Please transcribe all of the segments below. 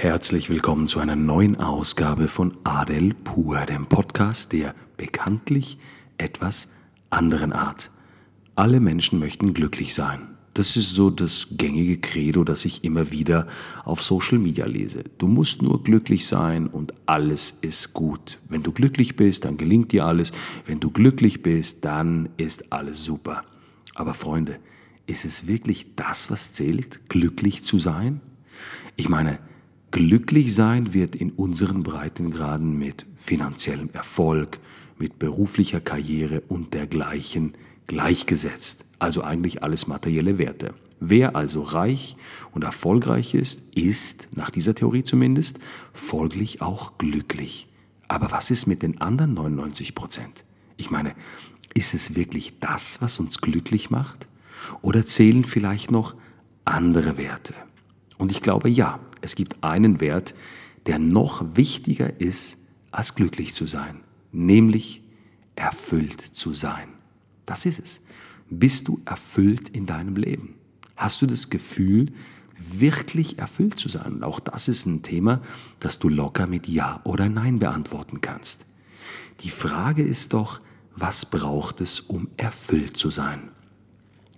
Herzlich willkommen zu einer neuen Ausgabe von Adel Pur, dem Podcast der bekanntlich etwas anderen Art. Alle Menschen möchten glücklich sein. Das ist so das gängige Credo, das ich immer wieder auf Social Media lese. Du musst nur glücklich sein und alles ist gut. Wenn du glücklich bist, dann gelingt dir alles. Wenn du glücklich bist, dann ist alles super. Aber Freunde, ist es wirklich das, was zählt, glücklich zu sein? Ich meine, Glücklich sein wird in unseren Breitengraden mit finanziellem Erfolg, mit beruflicher Karriere und dergleichen gleichgesetzt. Also eigentlich alles materielle Werte. Wer also reich und erfolgreich ist, ist, nach dieser Theorie zumindest, folglich auch glücklich. Aber was ist mit den anderen 99 Prozent? Ich meine, ist es wirklich das, was uns glücklich macht? Oder zählen vielleicht noch andere Werte? Und ich glaube ja, es gibt einen Wert, der noch wichtiger ist, als glücklich zu sein, nämlich erfüllt zu sein. Das ist es. Bist du erfüllt in deinem Leben? Hast du das Gefühl, wirklich erfüllt zu sein? Und auch das ist ein Thema, das du locker mit Ja oder Nein beantworten kannst. Die Frage ist doch, was braucht es, um erfüllt zu sein?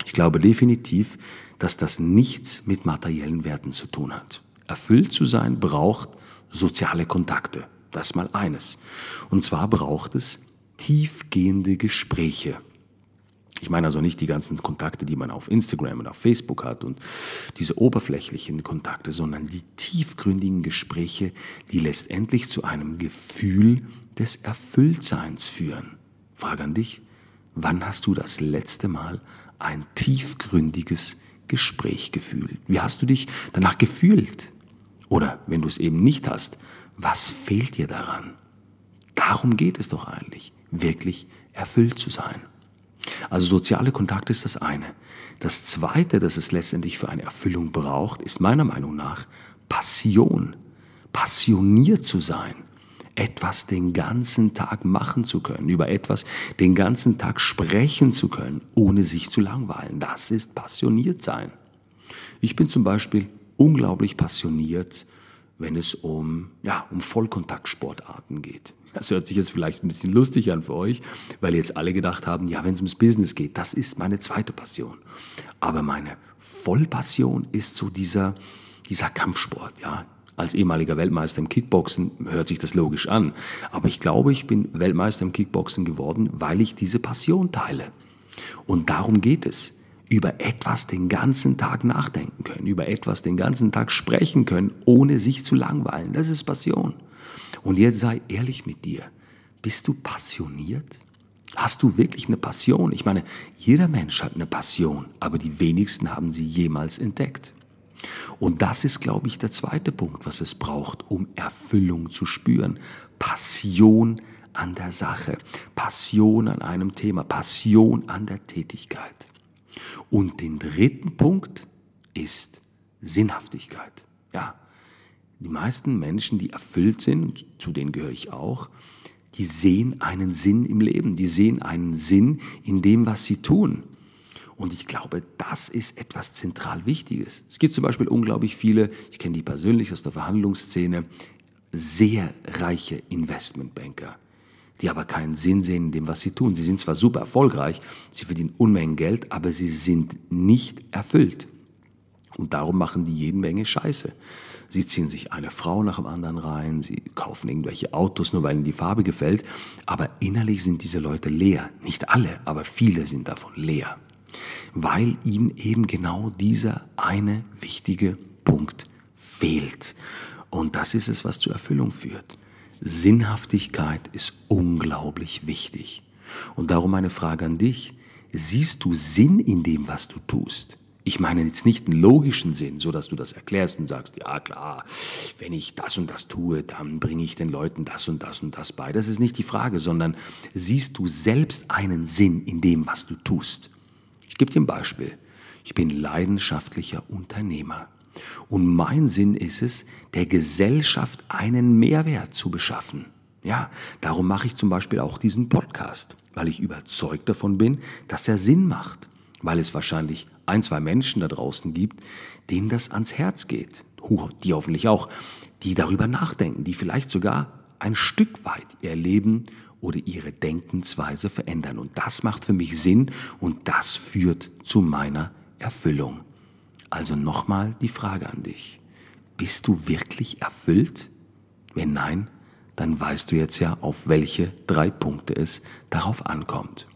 Ich glaube definitiv, dass das nichts mit materiellen Werten zu tun hat. Erfüllt zu sein braucht soziale Kontakte. Das mal eines. Und zwar braucht es tiefgehende Gespräche. Ich meine also nicht die ganzen Kontakte, die man auf Instagram und auf Facebook hat und diese oberflächlichen Kontakte, sondern die tiefgründigen Gespräche, die letztendlich zu einem Gefühl des Erfülltseins führen. Frage an dich, wann hast du das letzte Mal ein tiefgründiges Gespräch gefühlt? Wie hast du dich danach gefühlt? Oder wenn du es eben nicht hast, was fehlt dir daran? Darum geht es doch eigentlich, wirklich erfüllt zu sein. Also soziale Kontakte ist das eine. Das zweite, das es letztendlich für eine Erfüllung braucht, ist meiner Meinung nach Passion. Passioniert zu sein etwas den ganzen Tag machen zu können, über etwas den ganzen Tag sprechen zu können, ohne sich zu langweilen. Das ist passioniert sein. Ich bin zum Beispiel unglaublich passioniert, wenn es um, ja, um Vollkontaktsportarten geht. Das hört sich jetzt vielleicht ein bisschen lustig an für euch, weil jetzt alle gedacht haben, ja, wenn es ums Business geht, das ist meine zweite Passion. Aber meine Vollpassion ist so dieser, dieser Kampfsport, ja als ehemaliger Weltmeister im Kickboxen hört sich das logisch an. Aber ich glaube, ich bin Weltmeister im Kickboxen geworden, weil ich diese Passion teile. Und darum geht es. Über etwas den ganzen Tag nachdenken können, über etwas den ganzen Tag sprechen können, ohne sich zu langweilen. Das ist Passion. Und jetzt sei ehrlich mit dir. Bist du passioniert? Hast du wirklich eine Passion? Ich meine, jeder Mensch hat eine Passion, aber die wenigsten haben sie jemals entdeckt. Und das ist, glaube ich, der zweite Punkt, was es braucht, um Erfüllung zu spüren. Passion an der Sache, Passion an einem Thema, Passion an der Tätigkeit. Und den dritten Punkt ist Sinnhaftigkeit. Ja, die meisten Menschen, die erfüllt sind, zu denen gehöre ich auch, die sehen einen Sinn im Leben, die sehen einen Sinn in dem, was sie tun. Und ich glaube, das ist etwas zentral Wichtiges. Es gibt zum Beispiel unglaublich viele, ich kenne die persönlich aus der Verhandlungsszene, sehr reiche Investmentbanker, die aber keinen Sinn sehen in dem, was sie tun. Sie sind zwar super erfolgreich, sie verdienen Unmengen Geld, aber sie sind nicht erfüllt. Und darum machen die jeden Menge Scheiße. Sie ziehen sich eine Frau nach dem anderen rein, sie kaufen irgendwelche Autos, nur weil ihnen die Farbe gefällt, aber innerlich sind diese Leute leer. Nicht alle, aber viele sind davon leer weil ihnen eben genau dieser eine wichtige Punkt fehlt. Und das ist es, was zur Erfüllung führt. Sinnhaftigkeit ist unglaublich wichtig. Und darum eine Frage an dich. Siehst du Sinn in dem, was du tust? Ich meine jetzt nicht einen logischen Sinn, so dass du das erklärst und sagst, ja klar, wenn ich das und das tue, dann bringe ich den Leuten das und das und das bei. Das ist nicht die Frage, sondern siehst du selbst einen Sinn in dem, was du tust? Gebe dir ein Beispiel. Ich bin leidenschaftlicher Unternehmer. Und mein Sinn ist es, der Gesellschaft einen Mehrwert zu beschaffen. Ja, darum mache ich zum Beispiel auch diesen Podcast, weil ich überzeugt davon bin, dass er Sinn macht, weil es wahrscheinlich ein, zwei Menschen da draußen gibt, denen das ans Herz geht, die hoffentlich auch, die darüber nachdenken, die vielleicht sogar ein Stück weit ihr Leben oder ihre Denkensweise verändern. Und das macht für mich Sinn und das führt zu meiner Erfüllung. Also nochmal die Frage an dich. Bist du wirklich erfüllt? Wenn nein, dann weißt du jetzt ja, auf welche drei Punkte es darauf ankommt.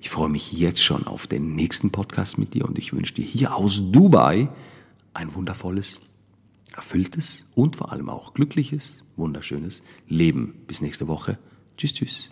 Ich freue mich jetzt schon auf den nächsten Podcast mit dir und ich wünsche dir hier aus Dubai ein wundervolles, erfülltes und vor allem auch glückliches, wunderschönes Leben. Bis nächste Woche. Tschüss, tschüss.